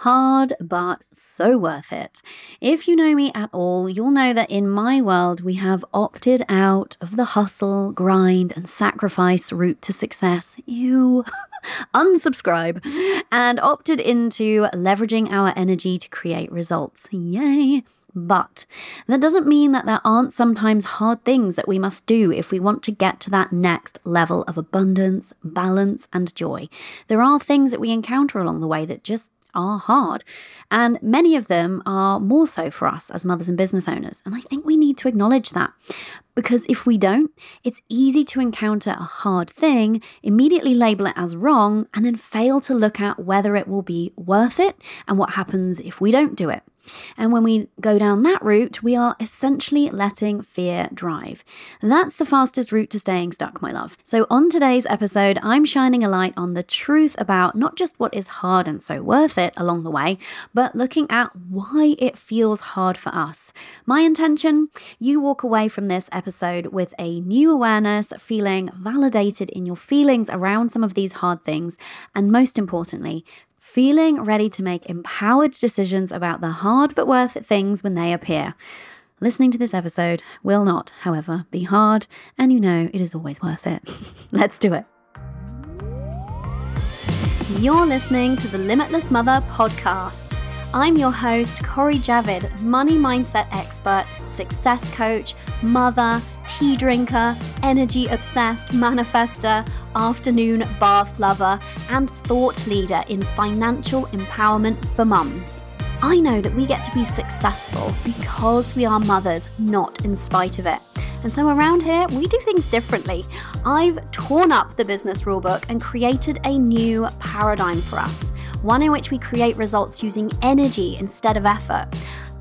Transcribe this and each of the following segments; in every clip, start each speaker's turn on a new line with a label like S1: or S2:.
S1: Hard, but so worth it. If you know me at all, you'll know that in my world, we have opted out of the hustle, grind, and sacrifice route to success. Ew. Unsubscribe. And opted into leveraging our energy to create results. Yay. But that doesn't mean that there aren't sometimes hard things that we must do if we want to get to that next level of abundance, balance, and joy. There are things that we encounter along the way that just are hard. And many of them are more so for us as mothers and business owners. And I think we need to acknowledge that. Because if we don't, it's easy to encounter a hard thing, immediately label it as wrong, and then fail to look at whether it will be worth it and what happens if we don't do it. And when we go down that route, we are essentially letting fear drive. That's the fastest route to staying stuck, my love. So, on today's episode, I'm shining a light on the truth about not just what is hard and so worth it along the way, but looking at why it feels hard for us. My intention you walk away from this episode with a new awareness, feeling validated in your feelings around some of these hard things, and most importantly, feeling ready to make empowered decisions about the hard but worth it things when they appear. Listening to this episode will not, however, be hard, and you know it is always worth it. Let's do it. You're listening to the Limitless Mother podcast. I'm your host, Cori Javid, money mindset expert, success coach, mother, tea drinker, energy obsessed manifester, afternoon bath lover, and thought leader in financial empowerment for mums. I know that we get to be successful because we are mothers, not in spite of it. And so around here, we do things differently. I've torn up the business rulebook and created a new paradigm for us, one in which we create results using energy instead of effort.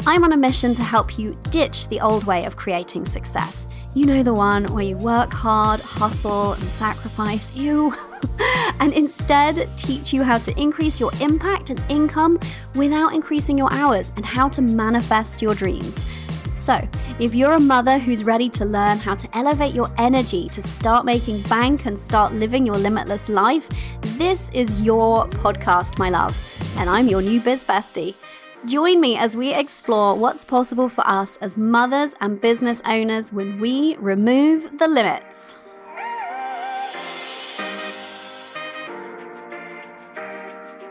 S1: I'm on a mission to help you ditch the old way of creating success. You know the one where you work hard, hustle, and sacrifice, you, and instead teach you how to increase your impact and income without increasing your hours and how to manifest your dreams. So, if you're a mother who's ready to learn how to elevate your energy to start making bank and start living your limitless life, this is your podcast, my love. And I'm your new biz bestie. Join me as we explore what's possible for us as mothers and business owners when we remove the limits.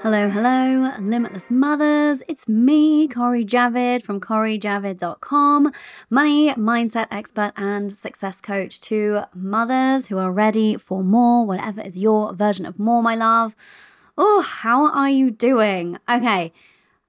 S1: Hello, hello, limitless mothers. It's me, Cori Javid from CoriJavid.com, money mindset expert and success coach to mothers who are ready for more, whatever is your version of more, my love. Oh, how are you doing? Okay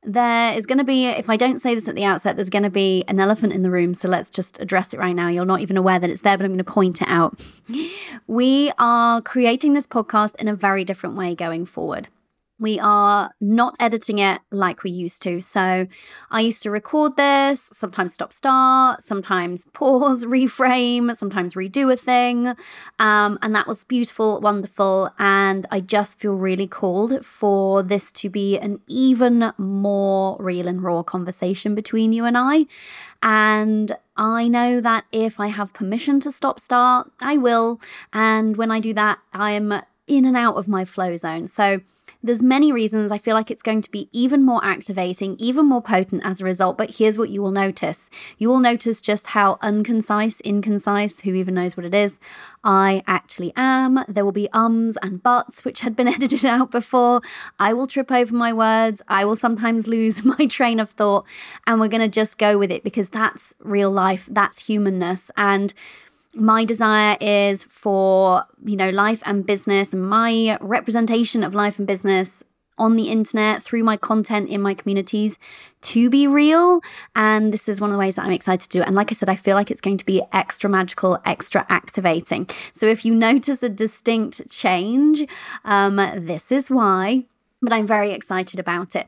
S1: there is going to be, if I don't say this at the outset, there's going to be an elephant in the room. So let's just address it right now. You're not even aware that it's there, but I'm going to point it out. We are creating this podcast in a very different way going forward we are not editing it like we used to. So I used to record this, sometimes stop start, sometimes pause, reframe, sometimes redo a thing. Um, and that was beautiful, wonderful. And I just feel really called for this to be an even more real and raw conversation between you and I. And I know that if I have permission to stop start, I will. And when I do that, I'm in and out of my flow zone. So there's many reasons I feel like it's going to be even more activating, even more potent as a result, but here's what you will notice. You will notice just how unconcise, inconcise, who even knows what it is, I actually am. There will be ums and buts which had been edited out before. I will trip over my words. I will sometimes lose my train of thought, and we're going to just go with it because that's real life, that's humanness. And my desire is for you know life and business my representation of life and business on the internet through my content in my communities to be real. And this is one of the ways that i'm excited to do it. And like i said i feel like it's going to be extra magical extra activating. So if you notice a distinct change um, this is why but i'm very excited about it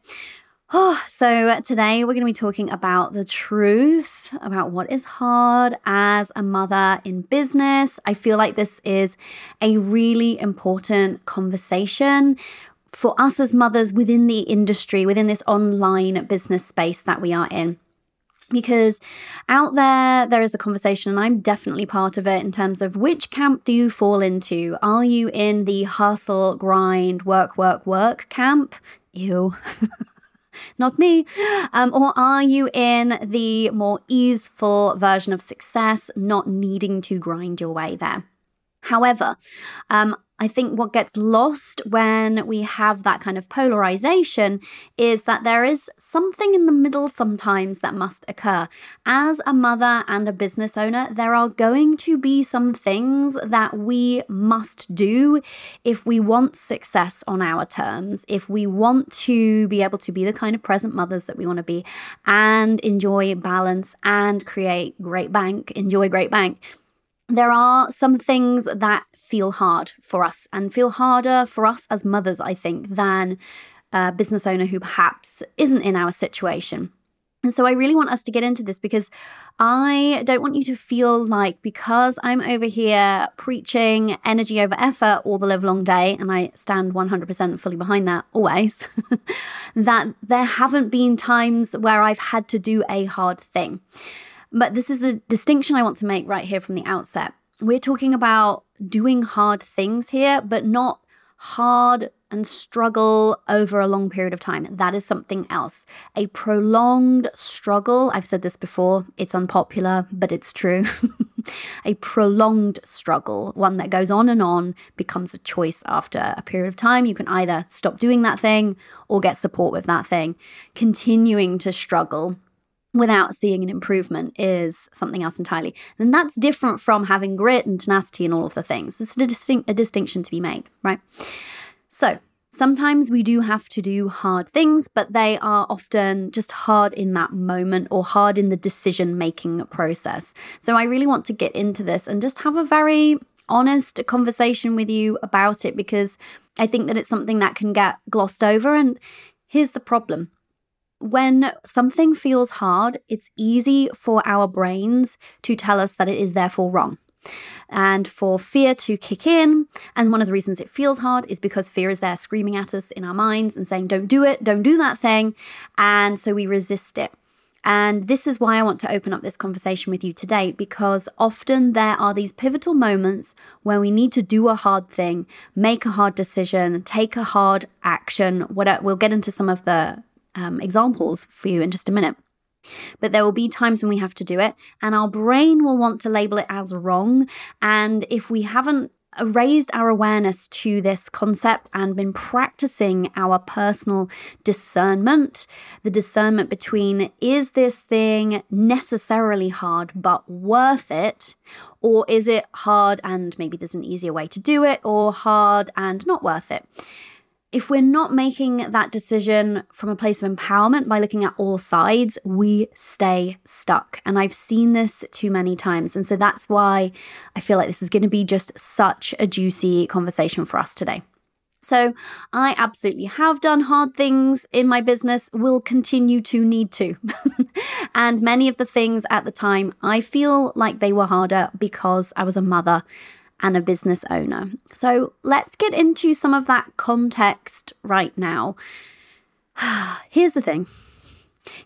S1: Oh, so today we're going to be talking about the truth about what is hard as a mother in business. I feel like this is a really important conversation for us as mothers within the industry, within this online business space that we are in. Because out there there is a conversation and i'm definitely part of it in terms of which camp do you fall into? Are you in the hustle grind work work work camp? Ew not me? Um, or are you in the more easeful version of success, not needing to grind your way there? However, um, I think what gets lost when we have that kind of polarization is that there is something in the middle sometimes that must occur. As a mother and a business owner, there are going to be some things that we must do if we want success on our terms, if we want to be able to be the kind of present mothers that we want to be and enjoy balance and create great bank, enjoy great bank there are some things that feel hard for us and feel harder for us as mothers, I think, than a business owner who perhaps isn't in our situation. And so I really want us to get into this because I don't want you to feel like because I'm over here preaching energy over effort all the live long day, and I stand 100% fully behind that always, that there haven't been times where I've had to do a hard thing. But this is a distinction I want to make right here from the outset. We're talking about doing hard things here, but not hard and struggle over a long period of time. That is something else. A prolonged struggle, I've said this before, it's unpopular, but it's true. a prolonged struggle, one that goes on and on, becomes a choice after a period of time. You can either stop doing that thing or get support with that thing. Continuing to struggle without seeing an improvement is something else entirely. And that's different from having grit and tenacity and all of the things. It's a, distinct, a distinction to be made, right? So, sometimes we do have to do hard things, but they are often just hard in that moment or hard in the decision making process. So, I really want to get into this and just have a very honest conversation with you about it because I think that it's something that can get glossed over. And here's the problem when something feels hard, it's easy for our brains to tell us that it is therefore wrong and for fear to kick in. And one of the reasons it feels hard is because fear is there screaming at us in our minds and saying, don't do it, don't do that thing. And so we resist it. And this is why I want to open up this conversation with you today because often there are these pivotal moments where we need to do a hard thing, make a hard decision, take a hard action. What we'll get into some of the um, examples for you in just a minute. But there will be times when we have to do it, and our brain will want to label it as wrong. And if we haven't raised our awareness to this concept and been practicing our personal discernment, the discernment between is this thing necessarily hard but worth it, or is it hard and maybe there's an easier way to do it, or hard and not worth it if we're not making that decision from a place of empowerment by looking at all sides, we stay stuck. And I've seen this too many times. And so that's why I feel like this is going to be just such a juicy conversation for us today. So, I absolutely have done hard things in my business, will continue to need to. and many of the things at the time, I feel like they were harder because I was a mother and a business owner. So let's get into some of that context right now. Here's the thing.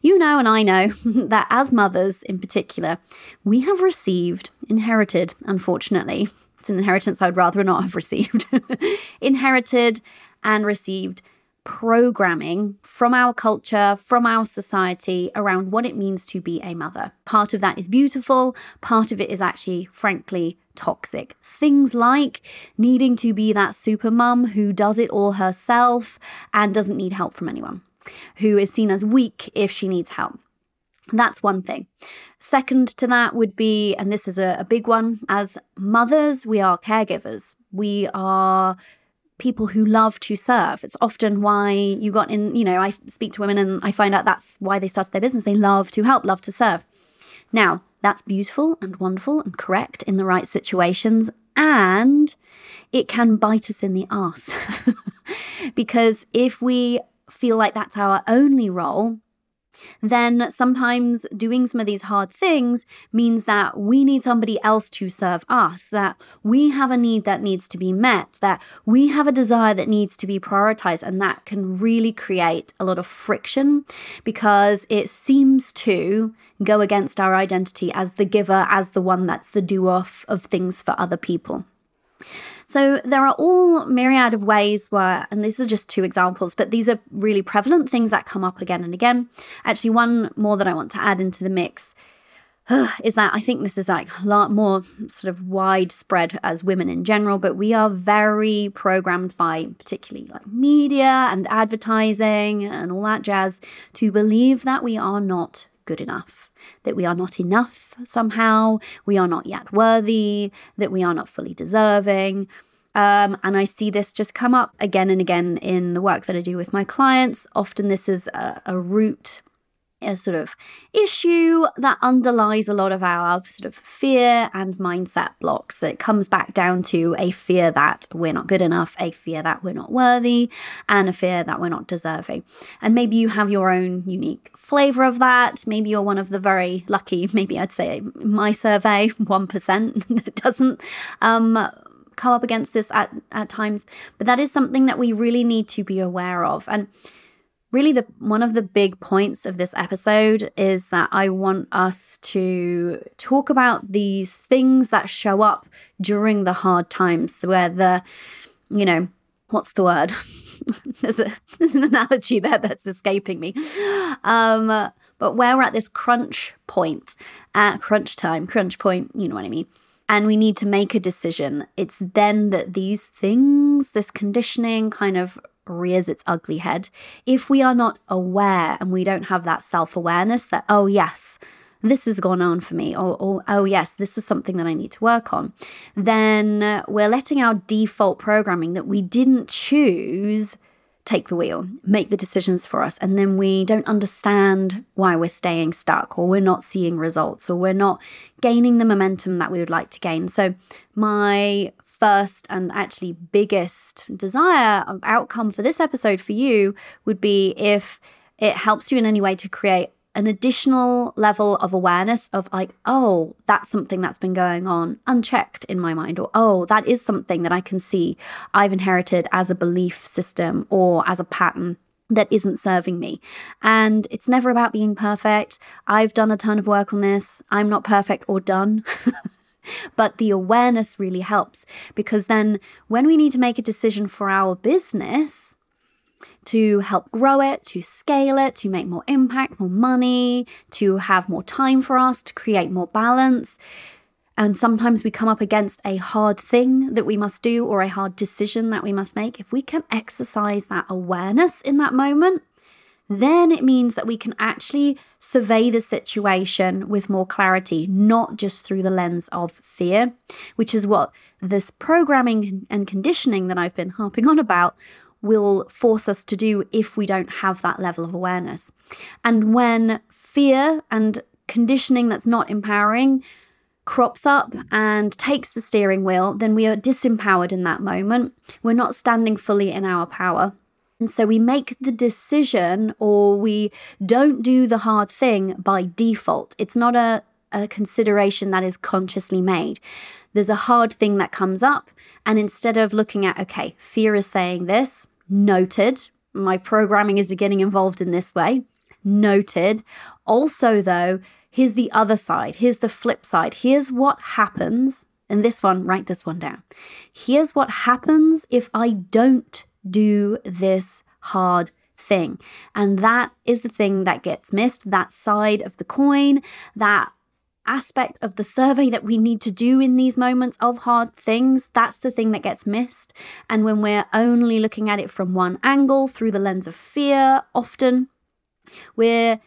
S1: You know, and I know that as mothers in particular, we have received, inherited, unfortunately, it's an inheritance I'd rather not have received, inherited and received programming from our culture, from our society around what it means to be a mother. Part of that is beautiful, part of it is actually, frankly, toxic. Things like needing to be that super mum who does it all herself and doesn't need help from anyone, who is seen as weak if she needs help. That's one thing. Second to that would be, and this is a, a big one, as mothers, we are caregivers. We are people who love to serve. It's often why you got in, you know, I speak to women and I find out that's why they started their business. They love to help, love to serve. Now, that's beautiful and wonderful and correct in the right situations. And it can bite us in the ass. because if we feel like that's our only role, then sometimes doing some of these hard things means that we need somebody else to serve us, that we have a need that needs to be met, that we have a desire that needs to be prioritized. And that can really create a lot of friction because it seems to go against our identity as the giver, as the one that's the do off of things for other people. So there are all myriad of ways where, and these are just two examples, but these are really prevalent things that come up again and again. Actually, one more that I want to add into the mix is that I think this is like a lot more sort of widespread as women in general, but we are very programmed by particularly like media and advertising and all that jazz to believe that we are not good enough, that we are not enough somehow, we are not yet worthy, that we are not fully deserving. Um, and I see this just come up again and again in the work that I do with my clients. Often, this is a, a root a sort of issue that underlies a lot of our sort of fear and mindset blocks. It comes back down to a fear that we're not good enough, a fear that we're not worthy, and a fear that we're not deserving. And maybe you have your own unique flavor of that. Maybe you're one of the very lucky, maybe I'd say my survey, 1% that doesn't um, come up against this at, at times. But that is something that we really need to be aware of. And really the one of the big points of this episode is that I want us to talk about these things that show up during the hard times where the you know what's the word? There's a there's an analogy there that's escaping me. Um but where we're at this crunch point at crunch time crunch point you know what I mean? And we need to make a decision. It's then that these things this conditioning kind of rears its ugly head if we are not aware and we don't have that self awareness that, oh, yes, this has gone on for me, or, or, oh, yes, this is something that I need to work on, then we're letting our default programming that we didn't choose take the wheel, make the decisions for us. And then we don't understand why we're staying stuck, or we're not seeing results, or we're not gaining the momentum that we would like to gain. So, my first and actually biggest desire of outcome for this episode for you would be if it helps you in any way to create an additional level of awareness of like, oh, that's something that's been going on unchecked in my mind, or oh, that is something that I can see I've inherited as a belief system or as a pattern that isn't serving me. And it's never about being perfect. I've done a ton of work on this. I'm not perfect or done. But the awareness really helps because then when we need to make a decision for our business, to help grow it, to scale it, to make more impact, more money, to have more time for us, to create more balance. And sometimes we come up against a hard thing that we must do or a hard decision that we must make. If we can exercise that awareness in that moment, then it means that we can actually survey the situation with more clarity, not just through the lens of fear, which is what this programming and conditioning that I've been harping on about will force us to do if we don't have that level of awareness. And when fear and conditioning that's not empowering crops up and takes the steering wheel, then we are disempowered in that moment. We're not standing fully in our power. And so we make the decision or we don't do the hard thing by default. It's not a, a consideration that is consciously made. There's a hard thing that comes up. And instead of looking at, okay, fear is saying this, noted, my programming is getting involved in this way, noted. Also, though, here's the other side, here's the flip side, here's what happens. And this one, write this one down. Here's what happens if I don't do this hard thing. And that is the thing that gets missed that side of the coin, that aspect of the survey that we need to do in these moments of hard things, that's the thing that gets missed. And when we're only looking at it from one angle through the lens of fear, often we're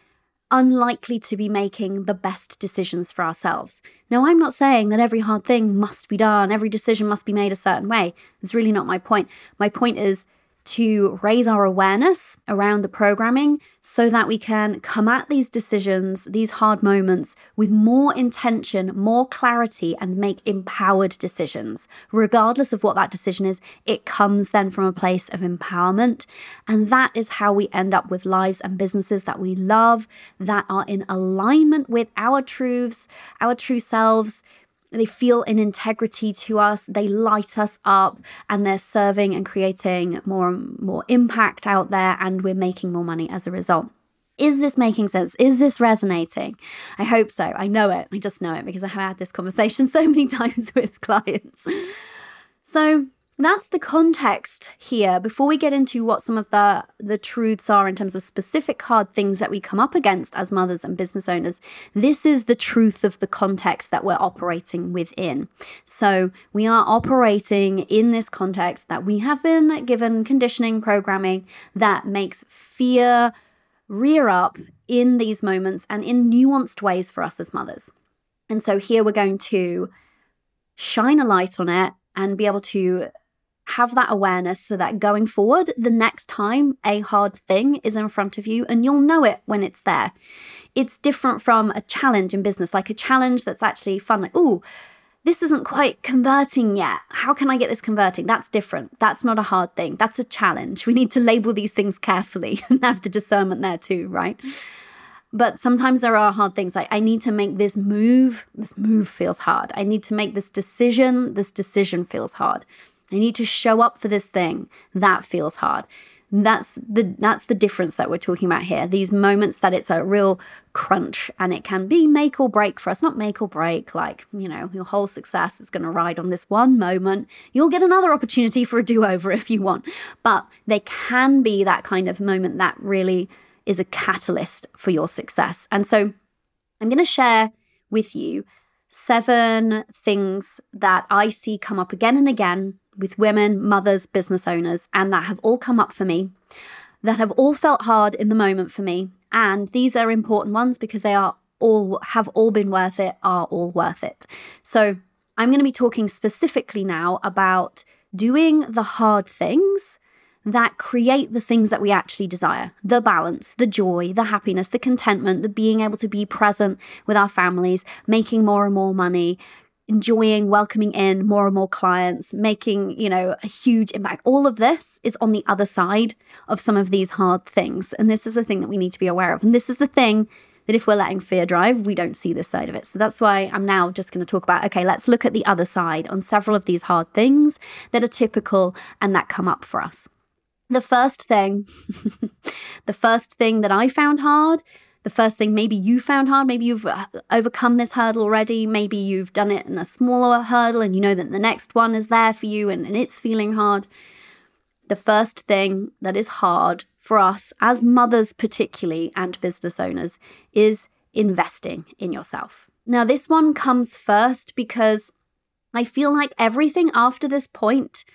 S1: unlikely to be making the best decisions for ourselves. Now, I'm not saying that every hard thing must be done, every decision must be made a certain way. It's really not my point. My point is to raise our awareness around the programming so that we can come at these decisions, these hard moments, with more intention, more clarity, and make empowered decisions. Regardless of what that decision is, it comes then from a place of empowerment. And that is how we end up with lives and businesses that we love, that are in alignment with our truths, our true selves they feel an integrity to us, they light us up, and they're serving and creating more and more impact out there, and we're making more money as a result. Is this making sense? Is this resonating? I hope so. I know it. I just know it because I have had this conversation so many times with clients. So, that's the context here before we get into what some of the the truths are in terms of specific hard things that we come up against as mothers and business owners. This is the truth of the context that we're operating within. So we are operating in this context that we have been given conditioning programming that makes fear rear up in these moments and in nuanced ways for us as mothers. And so here we're going to shine a light on it and be able to have that awareness so that going forward, the next time a hard thing is in front of you, and you'll know it when it's there. It's different from a challenge in business, like a challenge that's actually fun, like, oh, this isn't quite converting yet. How can I get this converting? That's different. That's not a hard thing. That's a challenge. We need to label these things carefully and have the discernment there too, right? But sometimes there are hard things like I need to make this move. This move feels hard. I need to make this decision. This decision feels hard. I need to show up for this thing. That feels hard. That's the that's the difference that we're talking about here. These moments that it's a real crunch and it can be make or break for us. Not make or break, like, you know, your whole success is gonna ride on this one moment. You'll get another opportunity for a do-over if you want. But they can be that kind of moment that really is a catalyst for your success. And so I'm gonna share with you seven things that I see come up again and again with women, mothers, business owners, and that have all come up for me, that have all felt hard in the moment for me. And these are important ones because they are all have all been worth it, are all worth it. So I'm going to be talking specifically now about doing the hard things that create the things that we actually desire the balance, the joy, the happiness, the contentment, the being able to be present with our families, making more and more money, enjoying welcoming in more and more clients, making, you know, a huge impact. All of this is on the other side of some of these hard things. And this is a thing that we need to be aware of. And this is the thing that if we're letting fear drive, we don't see this side of it. So that's why I'm now just going to talk about okay, let's look at the other side on several of these hard things that are typical and that come up for us. The first thing, the first thing that I found hard the first thing maybe you found hard, maybe you've uh, overcome this hurdle already, maybe you've done it in a smaller hurdle and you know that the next one is there for you and, and it's feeling hard. The first thing that is hard for us as mothers, particularly, and business owners is investing in yourself. Now, this one comes first because I feel like everything after this point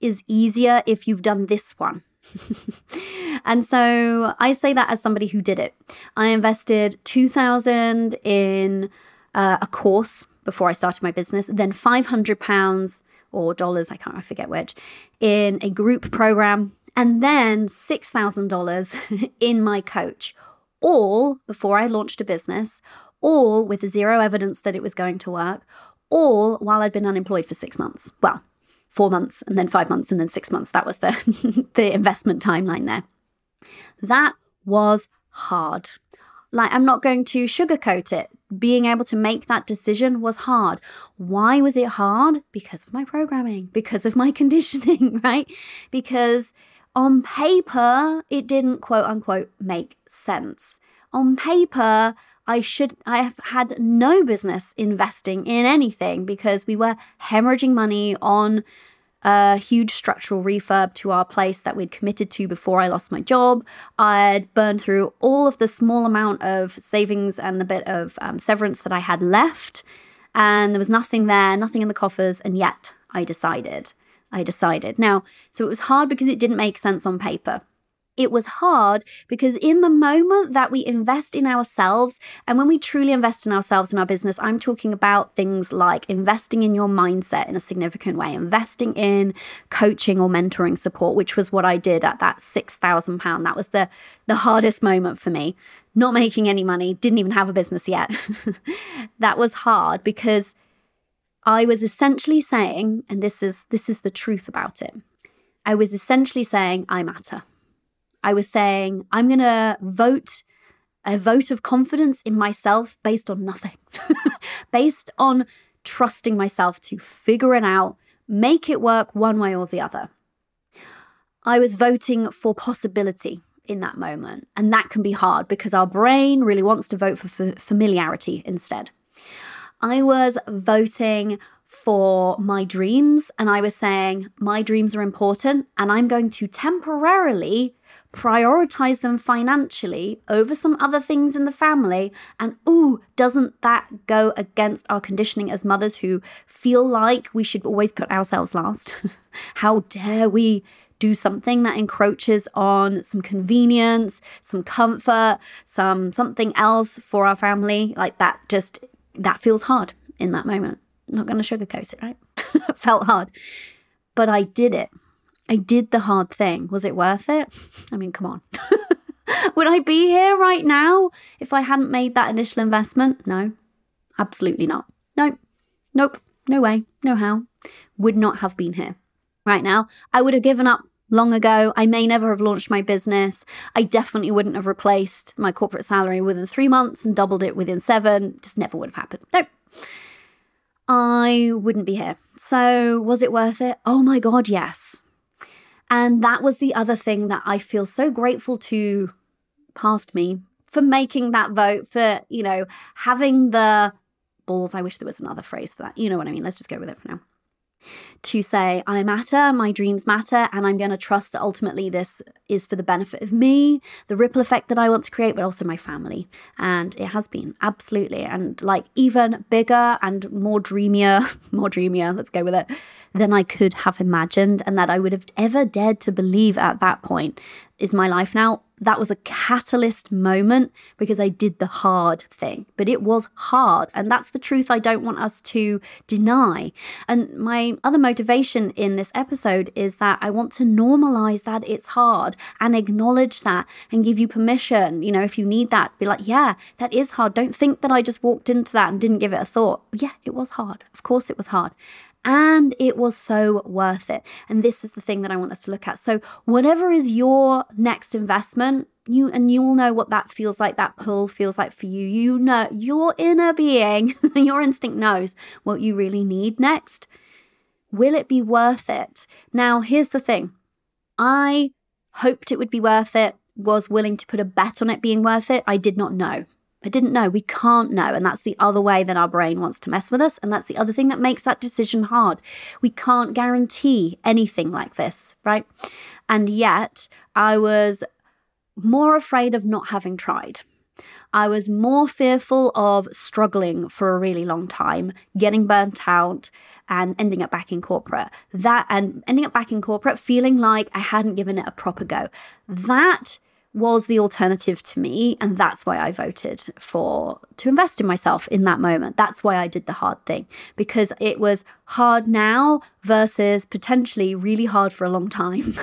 S1: is easier if you've done this one. and so I say that as somebody who did it. I invested 2000 in uh, a course before I started my business, then 500 pounds or dollars, I can't I forget which, in a group program, and then $6,000 in my coach, all before I launched a business, all with zero evidence that it was going to work, all while I'd been unemployed for six months. Well, four months and then five months and then six months. That was the, the investment timeline there. That was hard. Like, I'm not going to sugarcoat it. Being able to make that decision was hard. Why was it hard? Because of my programming, because of my conditioning, right? Because on paper, it didn't quote unquote make sense. On paper, I should I have had no business investing in anything because we were hemorrhaging money on a huge structural refurb to our place that we'd committed to before I lost my job. I'd burned through all of the small amount of savings and the bit of um, severance that I had left, and there was nothing there, nothing in the coffers, and yet I decided. I decided. Now, so it was hard because it didn't make sense on paper it was hard because in the moment that we invest in ourselves, and when we truly invest in ourselves in our business, I'm talking about things like investing in your mindset in a significant way, investing in coaching or mentoring support, which was what I did at that £6,000. That was the, the hardest moment for me. Not making any money, didn't even have a business yet. that was hard because I was essentially saying, and this is this is the truth about it. I was essentially saying I matter. I was saying, I'm going to vote a vote of confidence in myself based on nothing, based on trusting myself to figure it out, make it work one way or the other. I was voting for possibility in that moment. And that can be hard because our brain really wants to vote for familiarity instead. I was voting for my dreams and I was saying, my dreams are important and I'm going to temporarily prioritize them financially over some other things in the family. And ooh, doesn't that go against our conditioning as mothers who feel like we should always put ourselves last? How dare we do something that encroaches on some convenience, some comfort, some something else for our family? Like that just that feels hard in that moment not going to sugarcoat it, right? Felt hard. But I did it. I did the hard thing. Was it worth it? I mean, come on. Would I be here right now if I hadn't made that initial investment? No, absolutely not. Nope, nope, no way, no how. Would not have been here right now. I would have given up long ago. I may never have launched my business. I definitely wouldn't have replaced my corporate salary within three months and doubled it within seven. Just never would have happened. Nope. I wouldn't be here. So, was it worth it? Oh my God, yes. And that was the other thing that I feel so grateful to past me for making that vote, for, you know, having the balls. I wish there was another phrase for that. You know what I mean? Let's just go with it for now to say, I matter, my dreams matter, and I'm going to trust that ultimately this is for the benefit of me, the ripple effect that I want to create, but also my family. And it has been, absolutely. And like even bigger and more dreamier, more dreamier, let's go with it, than I could have imagined, and that I would have ever dared to believe at that point is my life now that was a catalyst moment because I did the hard thing. But it was hard. And that's the truth I don't want us to deny. And my other motivation in this episode is that I want to normalize that it's hard and acknowledge that and give you permission. You know, if you need that, be like, yeah, that is hard. Don't think that I just walked into that and didn't give it a thought. Yeah, it was hard. Of course, it was hard and it was so worth it. And this is the thing that I want us to look at. So, whatever is your next investment, you and you will know what that feels like, that pull feels like for you. You know, your inner being, your instinct knows what you really need next. Will it be worth it? Now, here's the thing I hoped it would be worth it, was willing to put a bet on it being worth it. I did not know. I didn't know. We can't know. And that's the other way that our brain wants to mess with us. And that's the other thing that makes that decision hard. We can't guarantee anything like this, right? And yet, I was more afraid of not having tried. I was more fearful of struggling for a really long time, getting burnt out, and ending up back in corporate. That and ending up back in corporate, feeling like I hadn't given it a proper go. That was the alternative to me and that's why I voted for to invest in myself in that moment. That's why I did the hard thing because it was hard now versus potentially really hard for a long time.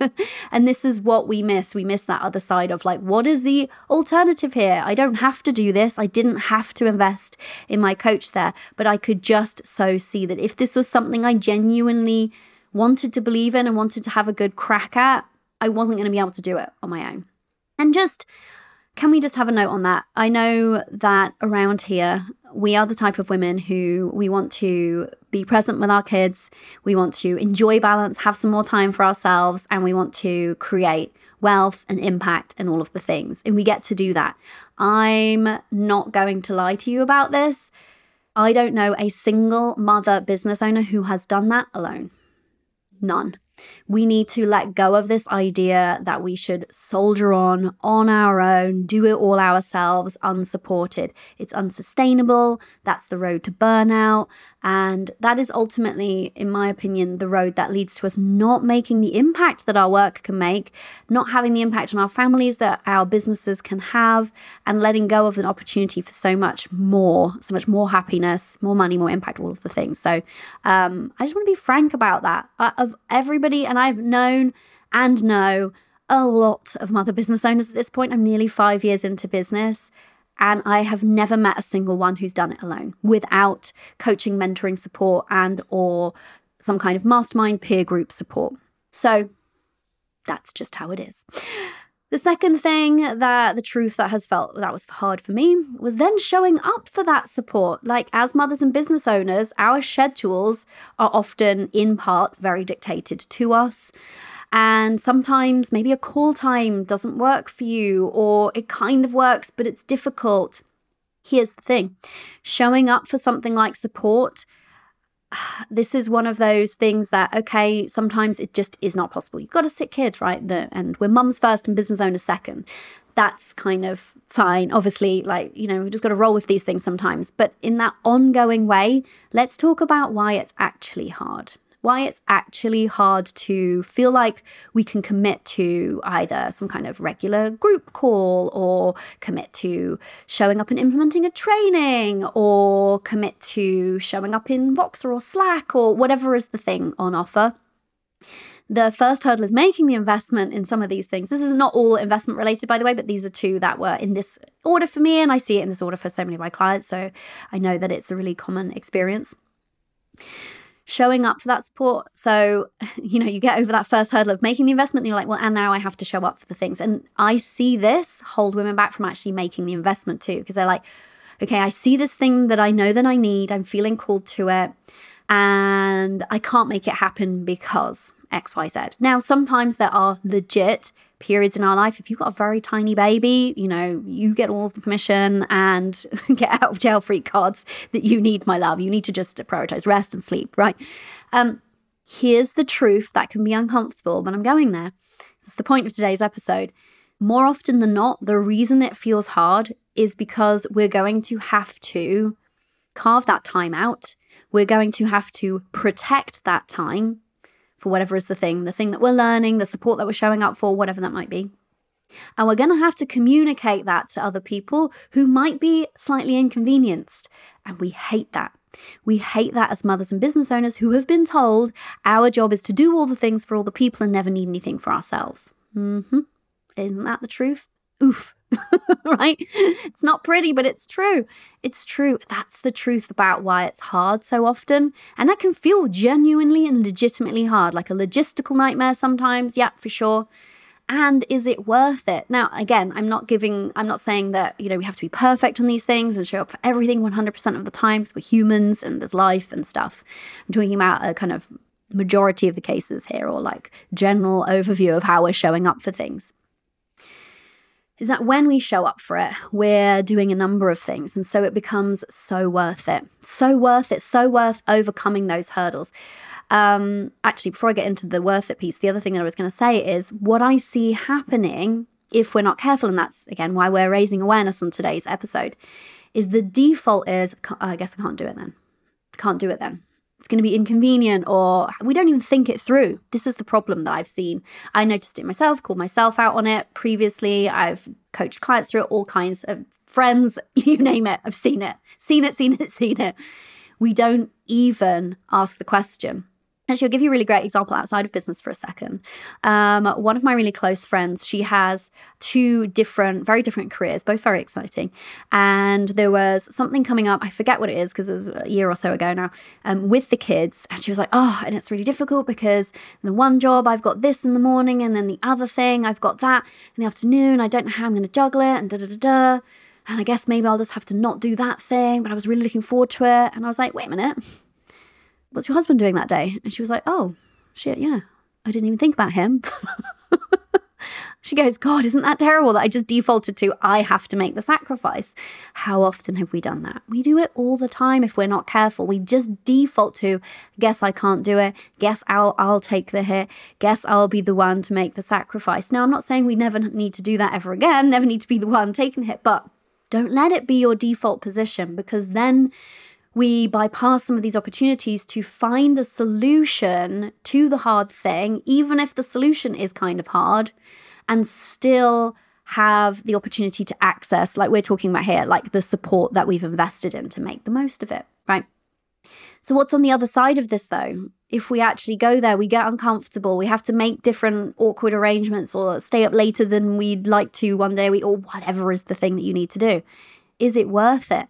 S1: and this is what we miss. We miss that other side of like what is the alternative here? I don't have to do this. I didn't have to invest in my coach there, but I could just so see that if this was something I genuinely wanted to believe in and wanted to have a good crack at, I wasn't going to be able to do it on my own. And just, can we just have a note on that? I know that around here, we are the type of women who we want to be present with our kids, we want to enjoy balance, have some more time for ourselves, and we want to create wealth and impact and all of the things. And we get to do that. I'm not going to lie to you about this. I don't know a single mother business owner who has done that alone. None. We need to let go of this idea that we should soldier on on our own, do it all ourselves, unsupported. It's unsustainable. That's the road to burnout. And that is ultimately, in my opinion, the road that leads to us not making the impact that our work can make, not having the impact on our families that our businesses can have, and letting go of an opportunity for so much more, so much more happiness, more money, more impact, all of the things. So um, I just want to be frank about that. Uh, of everybody, and I've known and know a lot of mother business owners at this point. I'm nearly five years into business. And I have never met a single one who's done it alone without coaching, mentoring support and or some kind of mastermind peer group support. So that's just how it is. The second thing that the truth that has felt that was hard for me was then showing up for that support. Like, as mothers and business owners, our schedules are often, in part, very dictated to us. And sometimes maybe a call time doesn't work for you, or it kind of works, but it's difficult. Here's the thing showing up for something like support this is one of those things that okay sometimes it just is not possible. You've got a sick kid right the, and we're mums first and business owners second. That's kind of fine obviously like you know we just got to roll with these things sometimes. But in that ongoing way let's talk about why it's actually hard why it's actually hard to feel like we can commit to either some kind of regular group call or commit to showing up and implementing a training or commit to showing up in Voxer or Slack or whatever is the thing on offer. The first hurdle is making the investment in some of these things. This is not all investment related, by the way, but these are two that were in this order for me, and I see it in this order for so many of my clients. So I know that it's a really common experience showing up for that support. So, you know, you get over that first hurdle of making the investment, and you're like, well, and now I have to show up for the things. And I see this hold women back from actually making the investment too, because they're like, okay, I see this thing that I know that I need, I'm feeling called to it, and I can't make it happen because XYZ. Now, sometimes there are legit periods in our life. If you've got a very tiny baby, you know, you get all the permission and get out of jail free cards that you need, my love. You need to just prioritize rest and sleep, right? Um, here's the truth that can be uncomfortable, but I'm going there. Is the point of today's episode. More often than not, the reason it feels hard is because we're going to have to carve that time out. We're going to have to protect that time for whatever is the thing, the thing that we're learning, the support that we're showing up for, whatever that might be. And we're going to have to communicate that to other people who might be slightly inconvenienced. And we hate that. We hate that as mothers and business owners who have been told our job is to do all the things for all the people and never need anything for ourselves. Mm-hmm. Isn't that the truth? Oof. right? It's not pretty, but it's true. It's true. That's the truth about why it's hard so often. And that can feel genuinely and legitimately hard, like a logistical nightmare sometimes. Yeah, for sure. And is it worth it? Now, again, I'm not giving, I'm not saying that, you know, we have to be perfect on these things and show up for everything 100% of the time because we're humans and there's life and stuff. I'm talking about a kind of majority of the cases here or like general overview of how we're showing up for things is that when we show up for it, we're doing a number of things. And so it becomes so worth it. So worth it. So worth overcoming those hurdles. Um, actually, before I get into the worth it piece, the other thing that I was going to say is what I see happening if we're not careful, and that's again why we're raising awareness on today's episode, is the default is, I guess I can't do it then. Can't do it then it's going to be inconvenient or we don't even think it through. This is the problem that I've seen. I noticed it myself, called myself out on it previously. I've coached clients through it, all kinds of friends, you name it. I've seen it, seen it, seen it, seen it. We don't even ask the question Actually, I'll give you a really great example outside of business for a second. Um, one of my really close friends, she has two different, very different careers, both very exciting. And there was something coming up, I forget what it is because it was a year or so ago now, um, with the kids. And she was like, oh, and it's really difficult because the one job I've got this in the morning, and then the other thing I've got that in the afternoon. I don't know how I'm going to juggle it, and da da da da. And I guess maybe I'll just have to not do that thing. But I was really looking forward to it. And I was like, wait a minute what's your husband doing that day? And she was like, oh, shit, yeah. I didn't even think about him. she goes, God, isn't that terrible that I just defaulted to I have to make the sacrifice? How often have we done that? We do it all the time if we're not careful. We just default to, guess I can't do it. Guess I'll I'll take the hit. Guess I'll be the one to make the sacrifice. Now I'm not saying we never need to do that ever again, never need to be the one taking the hit, but don't let it be your default position because then we bypass some of these opportunities to find the solution to the hard thing, even if the solution is kind of hard, and still have the opportunity to access, like we're talking about here, like the support that we've invested in to make the most of it, right? So, what's on the other side of this though? If we actually go there, we get uncomfortable, we have to make different awkward arrangements or stay up later than we'd like to one day, we, or whatever is the thing that you need to do. Is it worth it?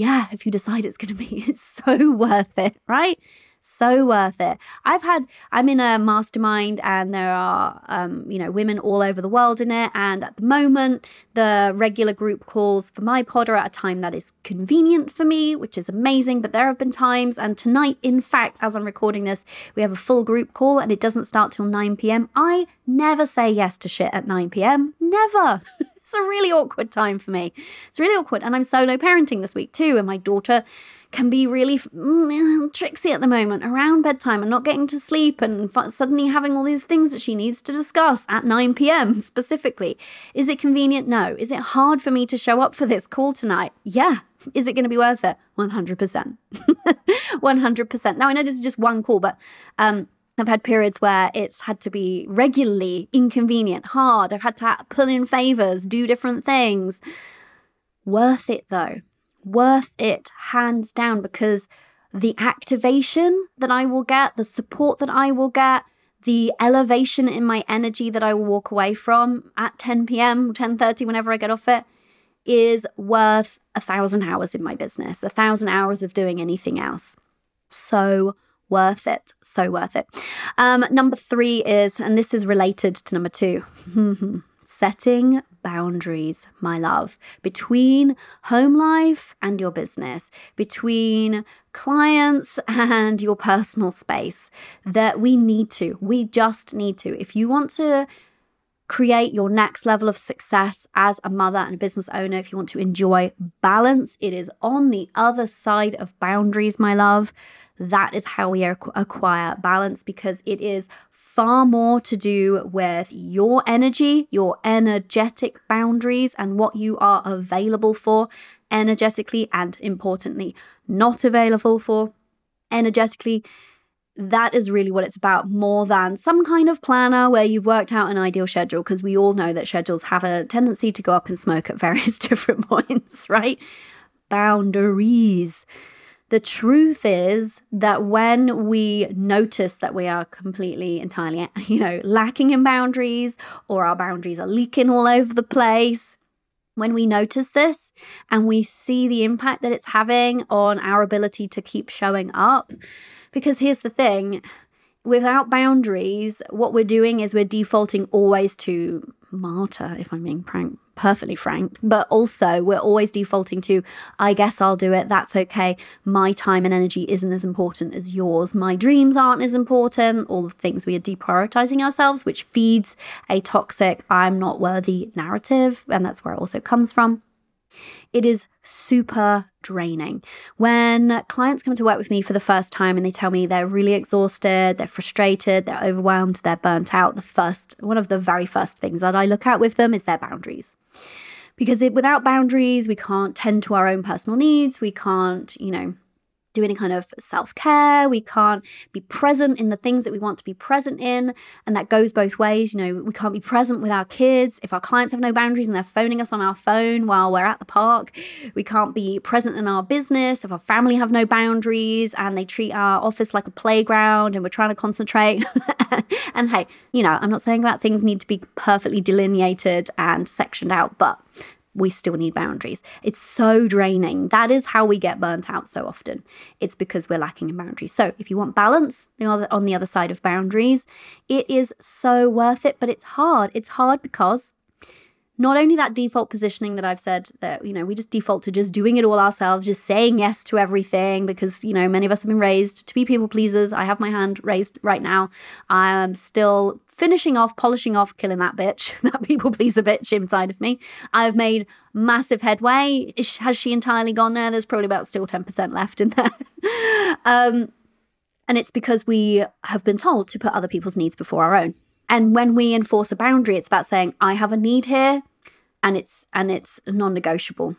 S1: Yeah, if you decide it's going to be, it's so worth it, right? So worth it. I've had, I'm in a mastermind and there are, um, you know, women all over the world in it. And at the moment, the regular group calls for my pod are at a time that is convenient for me, which is amazing. But there have been times, and tonight, in fact, as I'm recording this, we have a full group call and it doesn't start till 9 p.m. I never say yes to shit at 9 p.m. Never. it's a really awkward time for me. It's really awkward. And I'm solo parenting this week too. And my daughter can be really mm, tricksy at the moment around bedtime and not getting to sleep and f- suddenly having all these things that she needs to discuss at 9 p.m. specifically. Is it convenient? No. Is it hard for me to show up for this call tonight? Yeah. Is it going to be worth it? 100%. 100%. Now, I know this is just one call, but um, I've had periods where it's had to be regularly inconvenient, hard. I've had to pull in favors, do different things. Worth it though. Worth it, hands down, because the activation that I will get, the support that I will get, the elevation in my energy that I will walk away from at 10 p.m., 10:30, whenever I get off it, is worth a thousand hours in my business, a thousand hours of doing anything else. So worth it. So worth it. Um, number three is, and this is related to number two, setting boundaries, my love, between home life and your business, between clients and your personal space. That we need to, we just need to. If you want to create your next level of success as a mother and a business owner, if you want to enjoy balance, it is on the other side of boundaries, my love. That is how we acquire balance because it is far more to do with your energy, your energetic boundaries, and what you are available for energetically, and importantly, not available for energetically that is really what it's about more than some kind of planner where you've worked out an ideal schedule because we all know that schedules have a tendency to go up in smoke at various different points, right? Boundaries. The truth is that when we notice that we are completely, entirely, you know, lacking in boundaries or our boundaries are leaking all over the place, when we notice this and we see the impact that it's having on our ability to keep showing up, because here's the thing without boundaries, what we're doing is we're defaulting always to martyr, if I'm being frank, perfectly frank. But also, we're always defaulting to, I guess I'll do it. That's okay. My time and energy isn't as important as yours. My dreams aren't as important. All the things we are deprioritizing ourselves, which feeds a toxic, I'm not worthy narrative. And that's where it also comes from. It is super draining. When clients come to work with me for the first time and they tell me they're really exhausted, they're frustrated, they're overwhelmed, they're burnt out, the first, one of the very first things that I look at with them is their boundaries. Because it, without boundaries, we can't tend to our own personal needs, we can't, you know, do any kind of self care. We can't be present in the things that we want to be present in. And that goes both ways. You know, we can't be present with our kids. If our clients have no boundaries and they're phoning us on our phone while we're at the park, we can't be present in our business. If our family have no boundaries and they treat our office like a playground and we're trying to concentrate. and hey, you know, I'm not saying that things need to be perfectly delineated and sectioned out, but we still need boundaries. It's so draining. That is how we get burnt out so often. It's because we're lacking in boundaries. So, if you want balance on the other side of boundaries, it is so worth it, but it's hard. It's hard because not only that default positioning that I've said that, you know, we just default to just doing it all ourselves, just saying yes to everything because, you know, many of us have been raised to be people pleasers. I have my hand raised right now. I'm still finishing off, polishing off, killing that bitch, that people pleaser bitch inside of me. I've made massive headway. Has she entirely gone there? There's probably about still 10% left in there. um, and it's because we have been told to put other people's needs before our own. And when we enforce a boundary, it's about saying, I have a need here and it's and it's non-negotiable.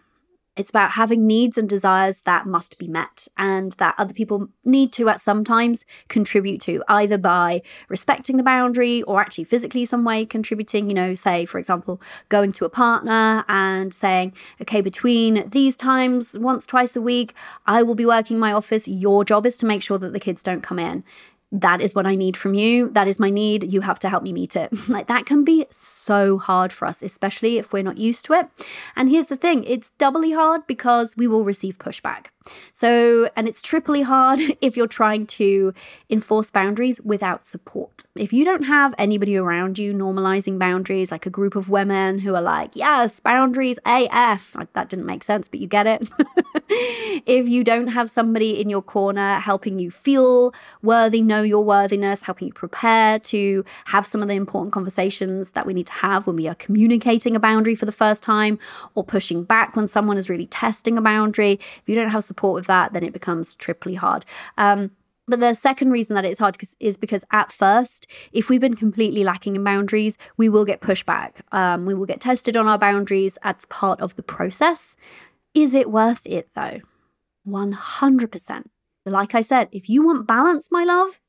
S1: It's about having needs and desires that must be met and that other people need to at some times contribute to, either by respecting the boundary or actually physically some way contributing. You know, say, for example, going to a partner and saying, okay, between these times, once, twice a week, I will be working my office. Your job is to make sure that the kids don't come in that is what I need from you. That is my need. You have to help me meet it. like that can be so hard for us, especially if we're not used to it. And here's the thing it's doubly hard because we will receive pushback. So, and it's triply hard if you're trying to enforce boundaries without support. If you don't have anybody around you normalizing boundaries, like a group of women who are like, yes, boundaries AF, that didn't make sense, but you get it. if you don't have somebody in your corner helping you feel worthy, know your worthiness, helping you prepare to have some of the important conversations that we need to have when we are communicating a boundary for the first time or pushing back when someone is really testing a boundary, if you don't have support with that, then it becomes triply hard. Um, but the second reason that it's hard is because at first, if we've been completely lacking in boundaries, we will get pushback. Um, we will get tested on our boundaries as part of the process. Is it worth it though? 100%. Like I said, if you want balance, my love,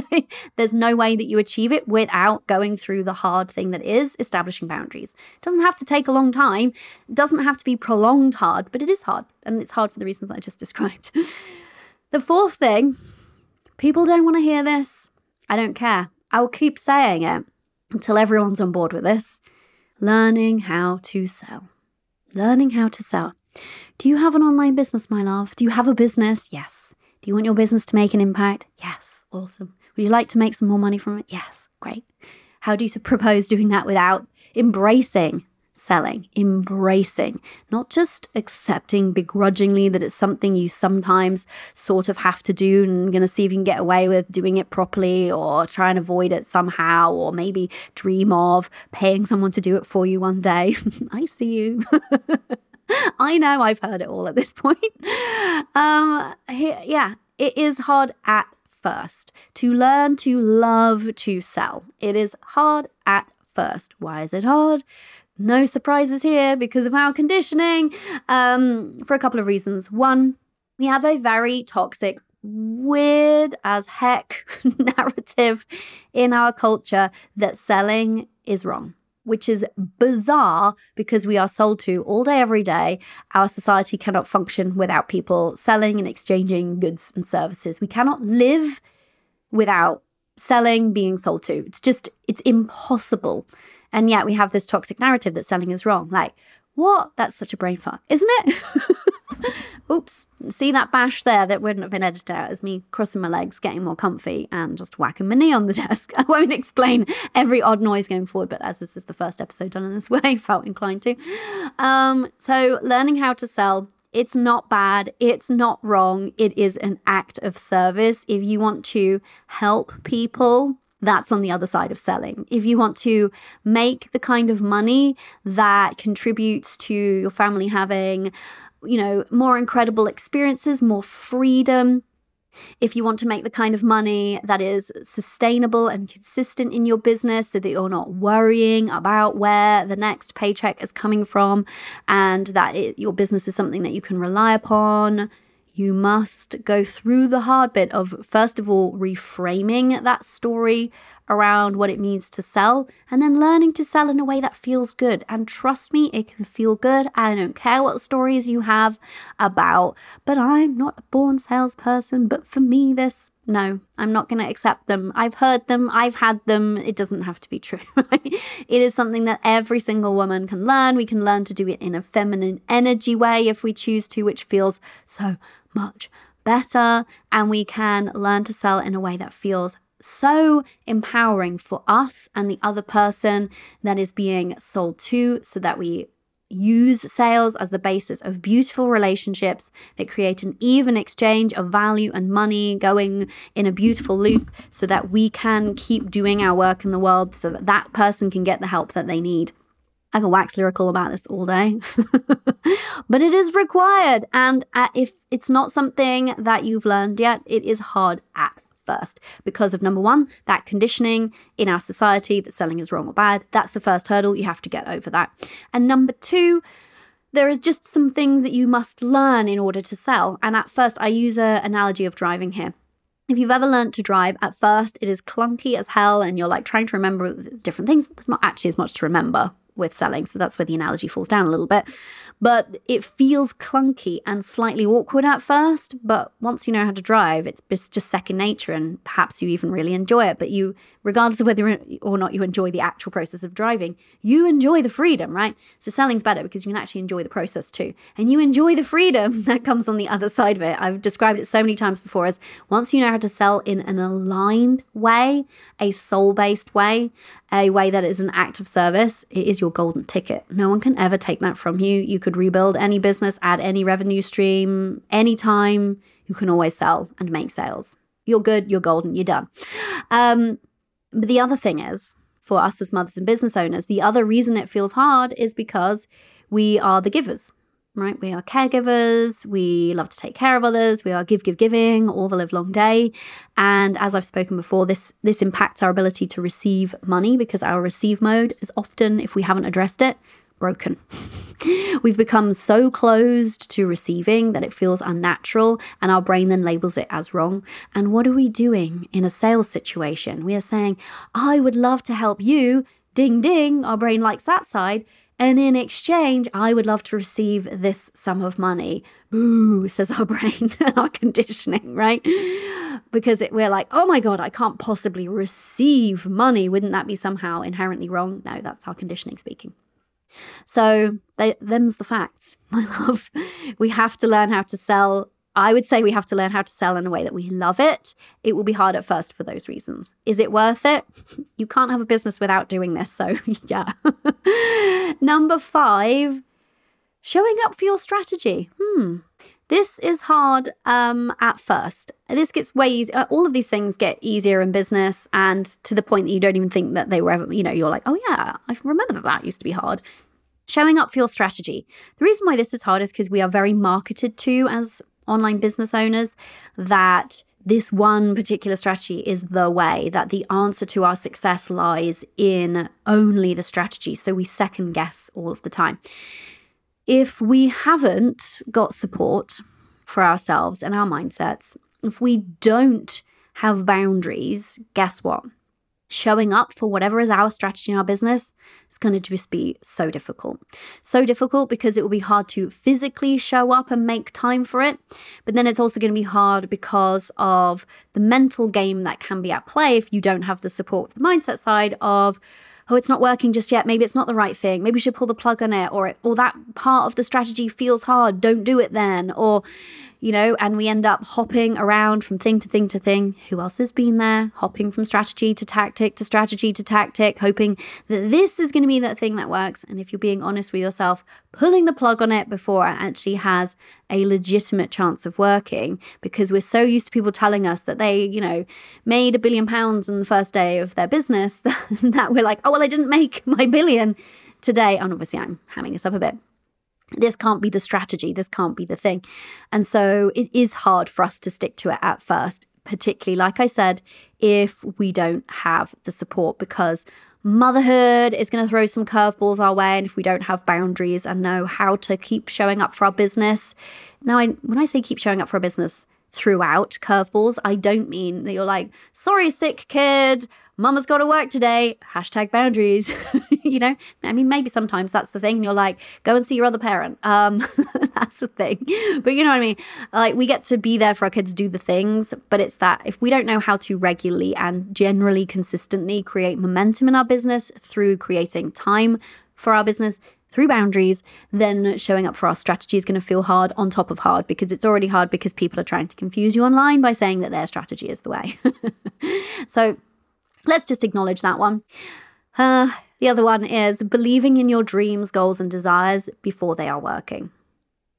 S1: there's no way that you achieve it without going through the hard thing that is establishing boundaries. It doesn't have to take a long time, it doesn't have to be prolonged hard, but it is hard. And it's hard for the reasons I just described. the fourth thing, people don't want to hear this. I don't care. I will keep saying it until everyone's on board with this. Learning how to sell. Learning how to sell. Do you have an online business, my love? Do you have a business? Yes. Do you want your business to make an impact? Yes. Awesome. Would you like to make some more money from it? Yes. Great. How do you propose doing that without embracing selling, embracing, not just accepting begrudgingly that it's something you sometimes sort of have to do and going to see if you can get away with doing it properly or try and avoid it somehow or maybe dream of paying someone to do it for you one day. I see you. I know I've heard it all at this point. Um, yeah, it is hard at first to learn to love to sell. It is hard at first. Why is it hard? No surprises here because of our conditioning um, for a couple of reasons. One, we have a very toxic, weird as heck narrative in our culture that selling is wrong which is bizarre because we are sold to all day, every day. Our society cannot function without people selling and exchanging goods and services. We cannot live without selling, being sold to. It's just, it's impossible. And yet we have this toxic narrative that selling is wrong. Like, what? That's such a brain fuck, isn't it? Oops. See that bash there that wouldn't have been edited out as me crossing my legs, getting more comfy, and just whacking my knee on the desk. I won't explain every odd noise going forward, but as this is the first episode done in this way, I felt inclined to. Um, so, learning how to sell. It's not bad. It's not wrong. It is an act of service. If you want to help people, that's on the other side of selling. If you want to make the kind of money that contributes to your family having you know, more incredible experiences, more freedom. If you want to make the kind of money that is sustainable and consistent in your business so that you're not worrying about where the next paycheck is coming from and that it, your business is something that you can rely upon, you must go through the hard bit of, first of all, reframing that story around what it means to sell and then learning to sell in a way that feels good. And trust me, it can feel good. I don't care what stories you have about, but I'm not a born salesperson, but for me, this. No, I'm not going to accept them. I've heard them, I've had them. It doesn't have to be true. it is something that every single woman can learn. We can learn to do it in a feminine energy way if we choose to, which feels so much better. And we can learn to sell in a way that feels so empowering for us and the other person that is being sold to so that we use sales as the basis of beautiful relationships that create an even exchange of value and money going in a beautiful loop so that we can keep doing our work in the world so that that person can get the help that they need I can wax lyrical about this all day, but it is required. And uh, if it's not something that you've learned yet, it is hard at first because of number one, that conditioning in our society that selling is wrong or bad. That's the first hurdle. You have to get over that. And number two, there is just some things that you must learn in order to sell. And at first, I use an analogy of driving here. If you've ever learned to drive, at first it is clunky as hell and you're like trying to remember different things. There's not actually as much to remember with selling. So that's where the analogy falls down a little bit. But it feels clunky and slightly awkward at first. But once you know how to drive, it's just second nature and perhaps you even really enjoy it. But you, regardless of whether or not you enjoy the actual process of driving, you enjoy the freedom, right? So selling's better because you can actually enjoy the process too. And you enjoy the freedom that comes on the other side of it. I've described it so many times before as once you know how to sell in an aligned way, a soul based way, a way that is an act of service, it is your golden ticket. No one can ever take that from you. You could rebuild any business, add any revenue stream, anytime. You can always sell and make sales. You're good, you're golden, you're done. Um, but the other thing is, for us as mothers and business owners, the other reason it feels hard is because we are the givers right? We are caregivers. We love to take care of others. We are give, give, giving all the live long day. And as I've spoken before, this this impacts our ability to receive money because our receive mode is often, if we haven't addressed it, broken. We've become so closed to receiving that it feels unnatural, and our brain then labels it as wrong. And what are we doing in a sales situation? We are saying, I would love to help you. Ding, ding. Our brain likes that side. And in exchange, I would love to receive this sum of money. Boo, says our brain and our conditioning, right? Because it, we're like, oh my God, I can't possibly receive money. Wouldn't that be somehow inherently wrong? No, that's our conditioning speaking. So, they, them's the facts, my love. We have to learn how to sell I would say we have to learn how to sell in a way that we love it. It will be hard at first for those reasons. Is it worth it? You can't have a business without doing this. So, yeah. Number five, showing up for your strategy. Hmm. This is hard um, at first. This gets way easier. Uh, all of these things get easier in business, and to the point that you don't even think that they were ever, you know, you're like, oh, yeah, I remember that that used to be hard. Showing up for your strategy. The reason why this is hard is because we are very marketed to as online business owners that this one particular strategy is the way, that the answer to our success lies in only the strategy. So we second guess all of the time. If we haven't got support for ourselves and our mindsets, if we don't have boundaries, guess what? Showing up for whatever is our strategy in our business is going to just be so difficult. So difficult because it will be hard to physically show up and make time for it. But then it's also going to be hard because of the mental game that can be at play if you don't have the support, the mindset side of, oh, it's not working just yet. Maybe it's not the right thing. Maybe you should pull the plug on it, or or that part of the strategy feels hard. Don't do it then, or you know, and we end up hopping around from thing to thing to thing. Who else has been there? Hopping from strategy to tactic to strategy to tactic, hoping that this is going to be that thing that works. And if you're being honest with yourself, pulling the plug on it before it actually has a legitimate chance of working because we're so used to people telling us that they, you know, made a billion pounds on the first day of their business that we're like, oh, well, I didn't make my billion today. And obviously, I'm hamming this up a bit this can't be the strategy, this can't be the thing. And so it is hard for us to stick to it at first, particularly, like I said, if we don't have the support because motherhood is going to throw some curveballs our way and if we don't have boundaries and know how to keep showing up for our business now I, when i say keep showing up for our business throughout curveballs i don't mean that you're like sorry sick kid mama's got to work today, hashtag boundaries. you know, I mean, maybe sometimes that's the thing. And you're like, go and see your other parent. Um, that's the thing. But you know what I mean? Like, we get to be there for our kids, do the things. But it's that if we don't know how to regularly and generally consistently create momentum in our business through creating time for our business, through boundaries, then showing up for our strategy is going to feel hard on top of hard because it's already hard because people are trying to confuse you online by saying that their strategy is the way. so Let's just acknowledge that one. Uh, the other one is believing in your dreams, goals, and desires before they are working.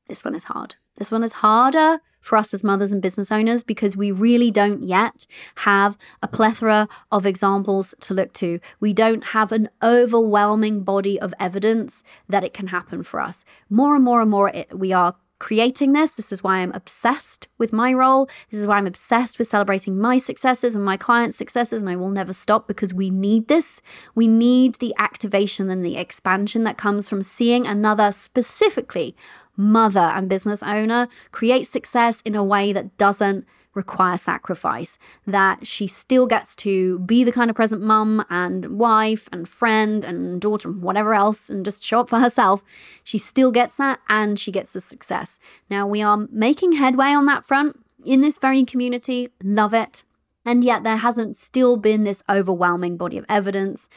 S1: This one is hard. This one is harder for us as mothers and business owners because we really don't yet have a plethora of examples to look to. We don't have an overwhelming body of evidence that it can happen for us. More and more and more, it, we are creating this. This is why I'm obsessed with my role. This is why I'm obsessed with celebrating my successes and my clients' successes. And I will never stop because we need this. We need the activation and the expansion that comes from seeing another, specifically mother and business owner, create success in a way that doesn't require sacrifice, that she still gets to be the kind of present mum and wife and friend and daughter and whatever else and just show up for herself. She still gets that and she gets the success. Now, we are making headway on that front in this very community. Love it. And yet, there hasn't still been this overwhelming body of evidence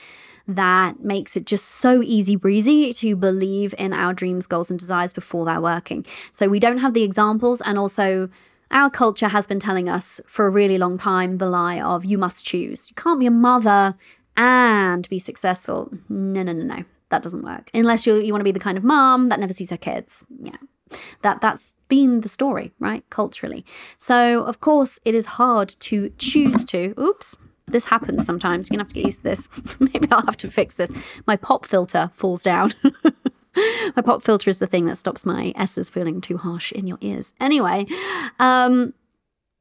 S1: that makes it just so easy breezy to believe in our dreams, goals, and desires before they're working. So, we don't have the examples, and also our culture has been telling us for a really long time the lie of you must choose. You can't be a mother and be successful. No, no, no, no. That doesn't work. Unless you you want to be the kind of mom that never sees her kids. Yeah. That that's been the story, right? Culturally. So, of course, it is hard to choose to. Oops. This happens sometimes. You're gonna have to get used to this. Maybe I'll have to fix this. My pop filter falls down. my pop filter is the thing that stops my S's feeling too harsh in your ears. Anyway, um,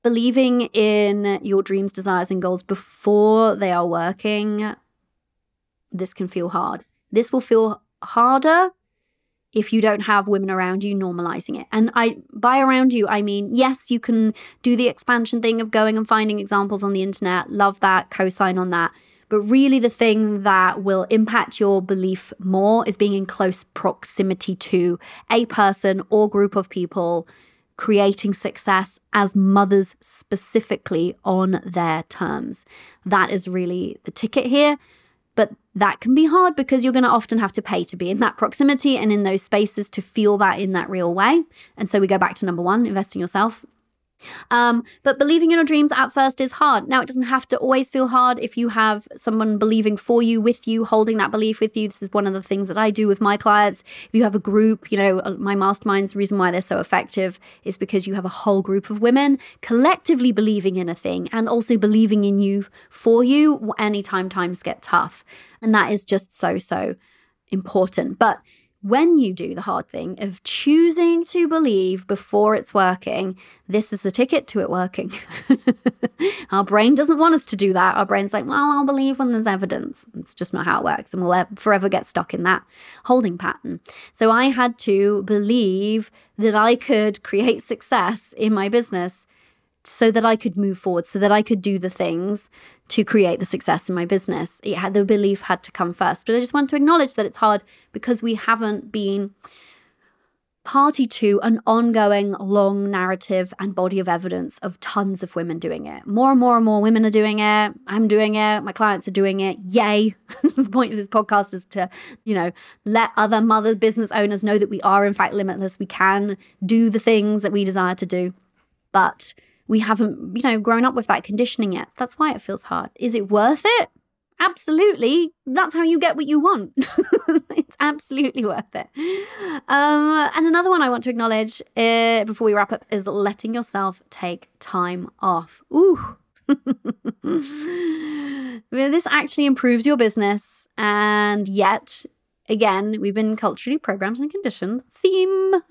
S1: believing in your dreams, desires, and goals before they are working, this can feel hard. This will feel harder if you don't have women around you normalizing it. And I by around you, I mean, yes, you can do the expansion thing of going and finding examples on the internet. Love that, co-sign on that. But really the thing that will impact your belief more is being in close proximity to a person or group of people creating success as mothers specifically on their terms. That is really the ticket here. But that can be hard because you're going to often have to pay to be in that proximity and in those spaces to feel that in that real way. And so we go back to number one, investing yourself. Um, but believing in your dreams at first is hard. Now, it doesn't have to always feel hard if you have someone believing for you, with you, holding that belief with you. This is one of the things that I do with my clients. If you have a group, you know, uh, my masterminds, the reason why they're so effective is because you have a whole group of women collectively believing in a thing and also believing in you for you anytime times get tough. And that is just so, so important. But when you do the hard thing of choosing to believe before it's working, this is the ticket to it working. Our brain doesn't want us to do that. Our brain's like, well, I'll believe when there's evidence. It's just not how it works. And we'll forever get stuck in that holding pattern. So I had to believe that I could create success in my business so that I could move forward, so that I could do the things to create the success in my business. It had the belief had to come first. But I just want to acknowledge that it's hard because we haven't been party to an ongoing long narrative and body of evidence of tons of women doing it. More and more and more women are doing it. I'm doing it. My clients are doing it. Yay. this is the point of this podcast is to, you know, let other mother business owners know that we are in fact limitless. We can do the things that we desire to do. But we haven't, you know, grown up with that conditioning yet. That's why it feels hard. Is it worth it? Absolutely. That's how you get what you want. it's absolutely worth it. Um, and another one I want to acknowledge uh, before we wrap up is letting yourself take time off. Ooh. this actually improves your business, and yet again, we've been culturally programmed and conditioned, theme,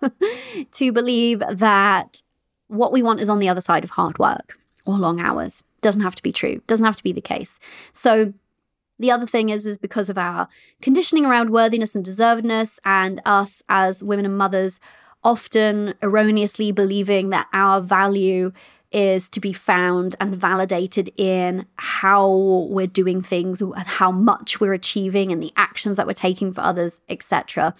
S1: to believe that what we want is on the other side of hard work or long hours. Doesn't have to be true, doesn't have to be the case. So, the other thing is, is because of our conditioning around worthiness and deservedness, and us as women and mothers often erroneously believing that our value is to be found and validated in how we're doing things and how much we're achieving and the actions that we're taking for others, etc.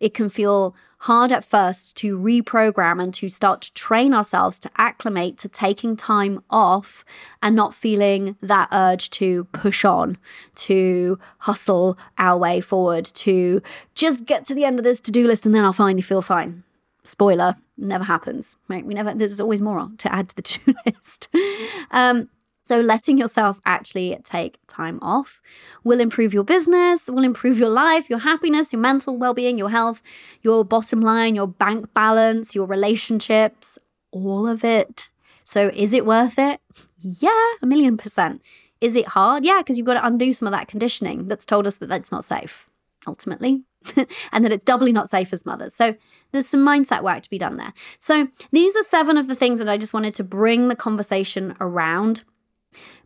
S1: It can feel hard at first to reprogram and to start to train ourselves to acclimate to taking time off and not feeling that urge to push on, to hustle our way forward, to just get to the end of this to do list and then I'll finally feel fine. Spoiler, never happens, right? We never, there's always more to add to the to do list. Um, so, letting yourself actually take time off will improve your business, will improve your life, your happiness, your mental well being, your health, your bottom line, your bank balance, your relationships, all of it. So, is it worth it? Yeah, a million percent. Is it hard? Yeah, because you've got to undo some of that conditioning that's told us that that's not safe, ultimately, and that it's doubly not safe as mothers. So, there's some mindset work to be done there. So, these are seven of the things that I just wanted to bring the conversation around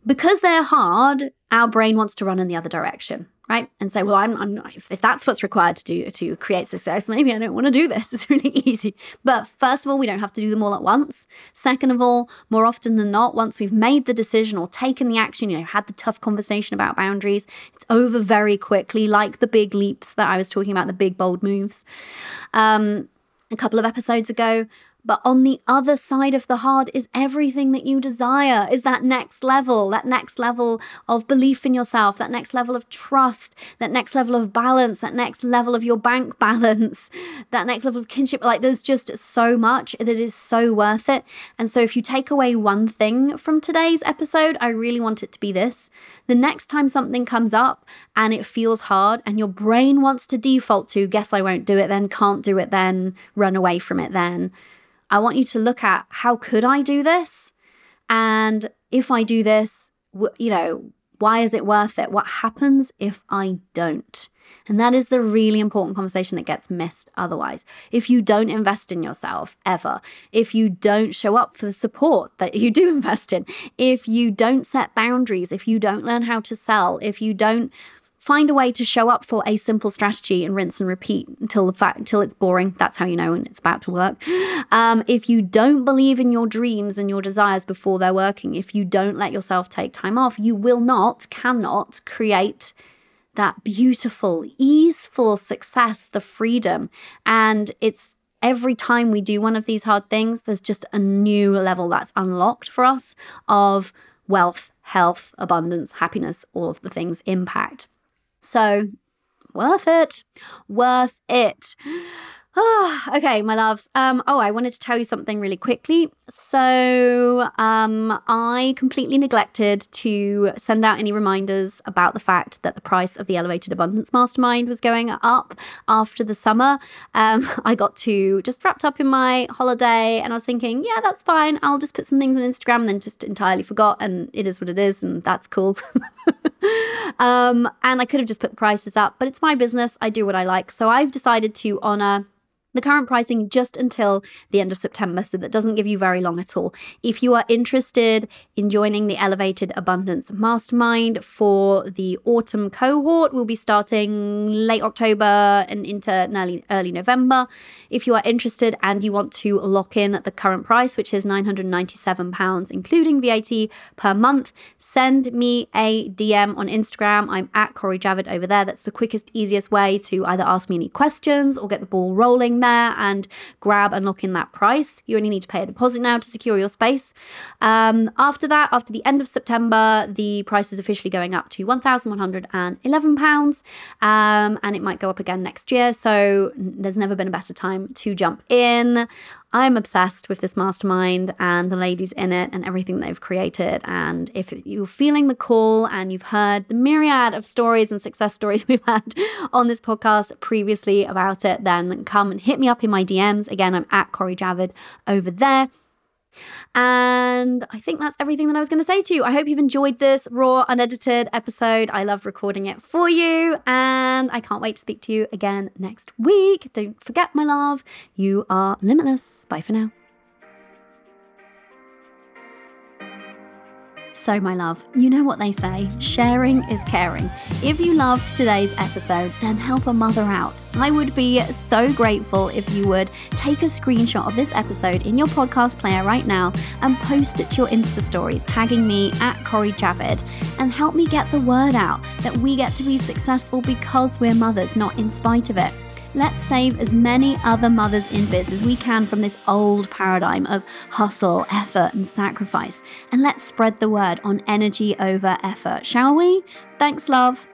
S1: because they're hard, our brain wants to run in the other direction, right? And say, well, I'm, I'm if, if that's what's required to do to create success, maybe I don't want to do this. It's really easy. But first of all, we don't have to do them all at once. Second of all, more often than not, once we've made the decision or taken the action, you know, had the tough conversation about boundaries, it's over very quickly, like the big leaps that I was talking about, the big bold moves. Um, a couple of episodes ago, But on the other side of the hard is everything that you desire, is that next level, that next level of belief in yourself, that next level of trust, that next level of balance, that next level of your bank balance, that next level of kinship. Like there's just so much that is so worth it. And so if you take away one thing from today's episode, I really want it to be this. The next time something comes up and it feels hard and your brain wants to default to, guess I won't do it then, can't do it then, run away from it then. I want you to look at how could I do this? And if I do this, you know, why is it worth it? What happens if I don't? And that is the really important conversation that gets missed otherwise. If you don't invest in yourself ever, if you don't show up for the support that you do invest in, if you don't set boundaries, if you don't learn how to sell, if you don't find a way to show up for a simple strategy and rinse and repeat until the fact until it's boring. That's how you know when it's about to work. Um, if you don't believe in your dreams and your desires before they're working if you don't let yourself take time off you will not cannot create that beautiful easeful success the freedom. And it's every time we do one of these hard things there's just a new level that's unlocked for us of wealth health abundance happiness all of the things impact so, worth it. Worth it. Okay, my loves. Um, oh, I wanted to tell you something really quickly. So, um, I completely neglected to send out any reminders about the fact that the price of the Elevated Abundance Mastermind was going up after the summer. Um, I got to just wrapped up in my holiday and I was thinking, yeah, that's fine. I'll just put some things on Instagram and then just entirely forgot. And it is what it is, and that's cool. um, and I could have just put the prices up, but it's my business. I do what I like. So I've decided to honor the current pricing just until the end of September, so that doesn't give you very long at all. If you are interested in joining the Elevated Abundance Mastermind for the autumn cohort, we'll be starting late October and into early, early November. If you are interested and you want to lock in the current price, which is £997, including VAT per month, send me a DM on Instagram. I'm at Cori Javid over there. That's the quickest, easiest way to either ask me any questions or get the ball rolling there and grab and lock in that price. You only need to pay a deposit now to secure your space. Um, after that, after the end of September, the price is officially going up to £1,111 um, and it might go up again next year. So there's never been a better time to jump in. I'm obsessed with this mastermind and the ladies in it and everything they've created. And if you're feeling the call and you've heard the myriad of stories and success stories we've had on this podcast previously about it, then come and hit me up in my DMs. Again, I'm at Cori Javid over there. And I think that's everything that I was going to say to you. I hope you've enjoyed this raw, unedited episode. I loved recording it for you, and I can't wait to speak to you again next week. Don't forget, my love, you are limitless. Bye for now. So, my love, you know what they say sharing is caring. If you loved today's episode, then help a mother out. I would be so grateful if you would take a screenshot of this episode in your podcast player right now and post it to your Insta stories, tagging me at Cori Javid, and help me get the word out that we get to be successful because we're mothers, not in spite of it. Let's save as many other mothers in biz as we can from this old paradigm of hustle, effort, and sacrifice. And let's spread the word on energy over effort, shall we? Thanks, love.